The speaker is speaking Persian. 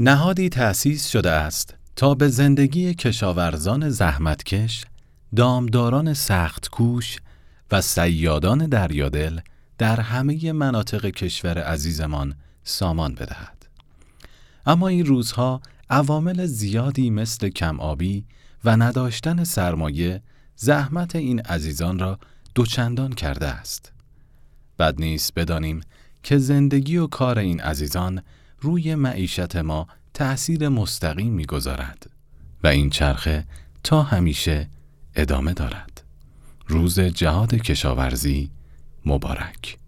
نهادی تأسیس شده است تا به زندگی کشاورزان زحمتکش، دامداران سخت کوش و سیادان دریادل در همه مناطق کشور عزیزمان سامان بدهد. اما این روزها عوامل زیادی مثل کمآبی و نداشتن سرمایه زحمت این عزیزان را دوچندان کرده است. بد نیست بدانیم که زندگی و کار این عزیزان روی معیشت ما تأثیر مستقیم می‌گذارد و این چرخه تا همیشه ادامه دارد. روز جهاد کشاورزی مبارک